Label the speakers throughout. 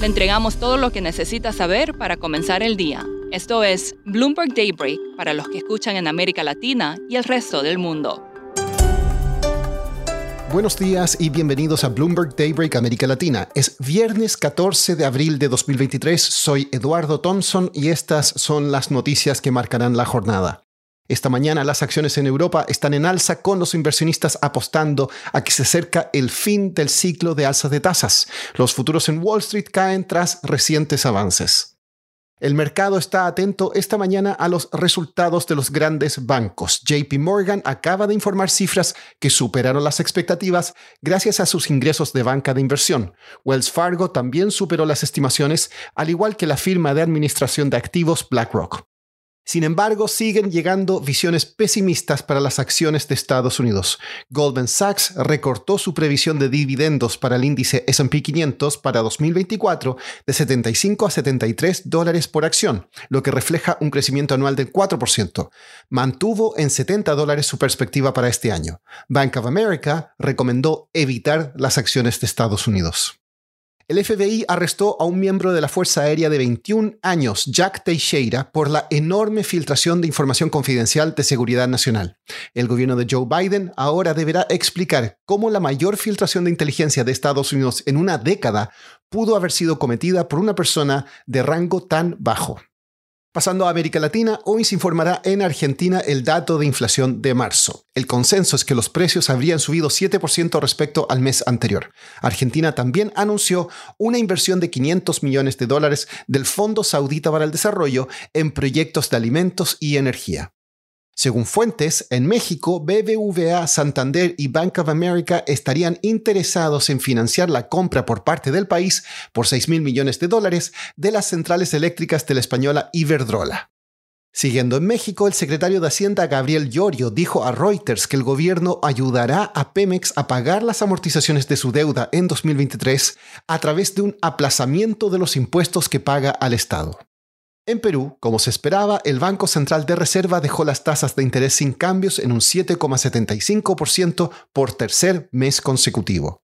Speaker 1: Le entregamos todo lo que necesita saber para comenzar el día. Esto es Bloomberg Daybreak para los que escuchan en América Latina y el resto del mundo.
Speaker 2: Buenos días y bienvenidos a Bloomberg Daybreak América Latina. Es viernes 14 de abril de 2023. Soy Eduardo Thompson y estas son las noticias que marcarán la jornada. Esta mañana las acciones en Europa están en alza con los inversionistas apostando a que se acerca el fin del ciclo de alzas de tasas. Los futuros en Wall Street caen tras recientes avances. El mercado está atento esta mañana a los resultados de los grandes bancos. JP Morgan acaba de informar cifras que superaron las expectativas gracias a sus ingresos de banca de inversión. Wells Fargo también superó las estimaciones, al igual que la firma de administración de activos BlackRock. Sin embargo, siguen llegando visiones pesimistas para las acciones de Estados Unidos. Goldman Sachs recortó su previsión de dividendos para el índice SP 500 para 2024 de 75 a 73 dólares por acción, lo que refleja un crecimiento anual del 4%. Mantuvo en 70 dólares su perspectiva para este año. Bank of America recomendó evitar las acciones de Estados Unidos. El FBI arrestó a un miembro de la Fuerza Aérea de 21 años, Jack Teixeira, por la enorme filtración de información confidencial de seguridad nacional. El gobierno de Joe Biden ahora deberá explicar cómo la mayor filtración de inteligencia de Estados Unidos en una década pudo haber sido cometida por una persona de rango tan bajo. Pasando a América Latina, hoy se informará en Argentina el dato de inflación de marzo. El consenso es que los precios habrían subido 7% respecto al mes anterior. Argentina también anunció una inversión de 500 millones de dólares del Fondo Saudita para el Desarrollo en proyectos de alimentos y energía. Según fuentes, en México, BBVA, Santander y Bank of America estarían interesados en financiar la compra por parte del país por 6 mil millones de dólares de las centrales eléctricas de la española Iberdrola. Siguiendo en México, el secretario de Hacienda Gabriel Llorio dijo a Reuters que el gobierno ayudará a Pemex a pagar las amortizaciones de su deuda en 2023 a través de un aplazamiento de los impuestos que paga al Estado. En Perú, como se esperaba, el Banco Central de Reserva dejó las tasas de interés sin cambios en un 7,75% por tercer mes consecutivo.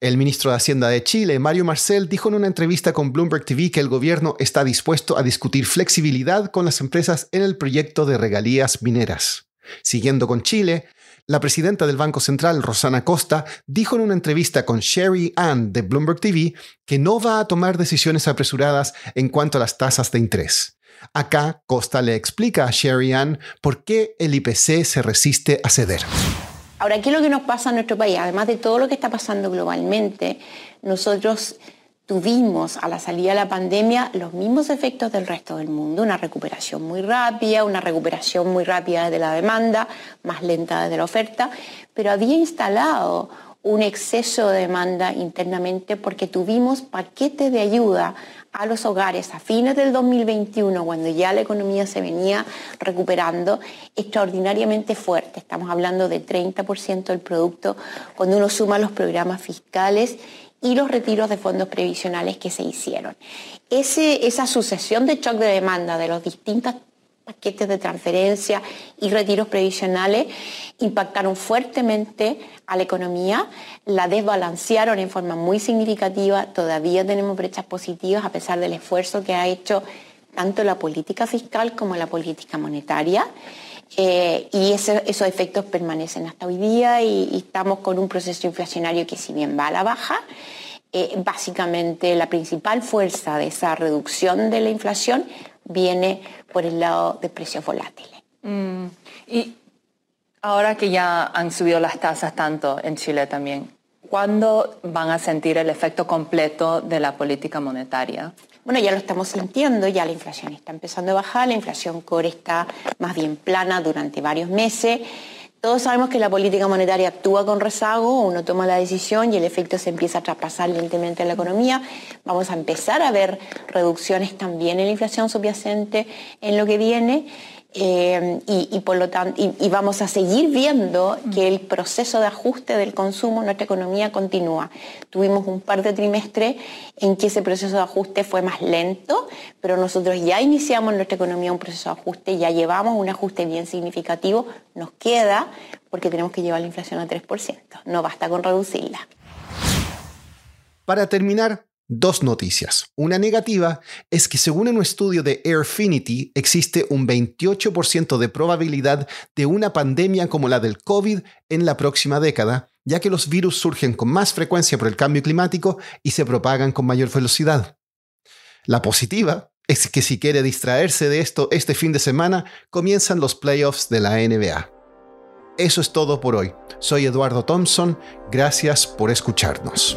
Speaker 2: El ministro de Hacienda de Chile, Mario Marcel, dijo en una entrevista con Bloomberg TV que el gobierno está dispuesto a discutir flexibilidad con las empresas en el proyecto de regalías mineras. Siguiendo con Chile, la presidenta del Banco Central, Rosana Costa, dijo en una entrevista con Sherry Ann de Bloomberg TV que no va a tomar decisiones apresuradas en cuanto a las tasas de interés. Acá, Costa le explica a Sherry Ann por qué el IPC se resiste a ceder.
Speaker 3: Ahora, ¿qué es lo que nos pasa en nuestro país? Además de todo lo que está pasando globalmente, nosotros tuvimos a la salida de la pandemia los mismos efectos del resto del mundo, una recuperación muy rápida, una recuperación muy rápida de la demanda, más lenta de la oferta, pero había instalado un exceso de demanda internamente porque tuvimos paquetes de ayuda a los hogares a fines del 2021, cuando ya la economía se venía recuperando, extraordinariamente fuerte. Estamos hablando de 30% del producto cuando uno suma los programas fiscales y los retiros de fondos previsionales que se hicieron. esa sucesión de shock de demanda de los distintos paquetes de transferencia y retiros previsionales impactaron fuertemente a la economía, la desbalancearon en forma muy significativa, todavía tenemos brechas positivas a pesar del esfuerzo que ha hecho tanto la política fiscal como la política monetaria. Eh, y esos efectos permanecen hasta hoy día y, estamos con un proceso inflacionario que si bien va a la baja, eh, básicamente la principal fuerza de esa reducción de la inflación viene por el lado de precios volátiles.
Speaker 1: Mm, y ahora que ya han subido las tasas tanto en Chile también, ¿cuándo van a sentir el efecto completo de la política monetaria?
Speaker 3: Bueno, ya lo estamos sintiendo, ya la inflación está empezando a bajar, la inflación core está más bien plana durante varios meses. Todos sabemos que la política monetaria actúa con rezago, uno toma la decisión y el efecto se empieza a traspasar lentamente en la economía. Vamos a empezar a ver reducciones también en la inflación subyacente en lo que viene. Eh, y, por lo tanto, y, vamos a seguir viendo que el proceso de ajuste del consumo en nuestra economía continúa. Tuvimos un par de trimestres en que ese proceso de ajuste fue más lento, pero nosotros ya iniciamos en nuestra economía un proceso de ajuste, ya llevamos un ajuste bien significativo, nos queda porque tenemos que llevar la inflación a 3%, no basta con reducirla.
Speaker 2: Para terminar, Dos noticias. Una negativa es que según un estudio de Airfinity existe un 28% de probabilidad de una pandemia como la del COVID en la próxima década, ya que los virus surgen con más frecuencia por el cambio climático y se propagan con mayor velocidad. La positiva es que si quiere distraerse de esto este fin de semana, comienzan los playoffs de la NBA. Eso es todo por hoy. Soy Eduardo Thompson, gracias por escucharnos.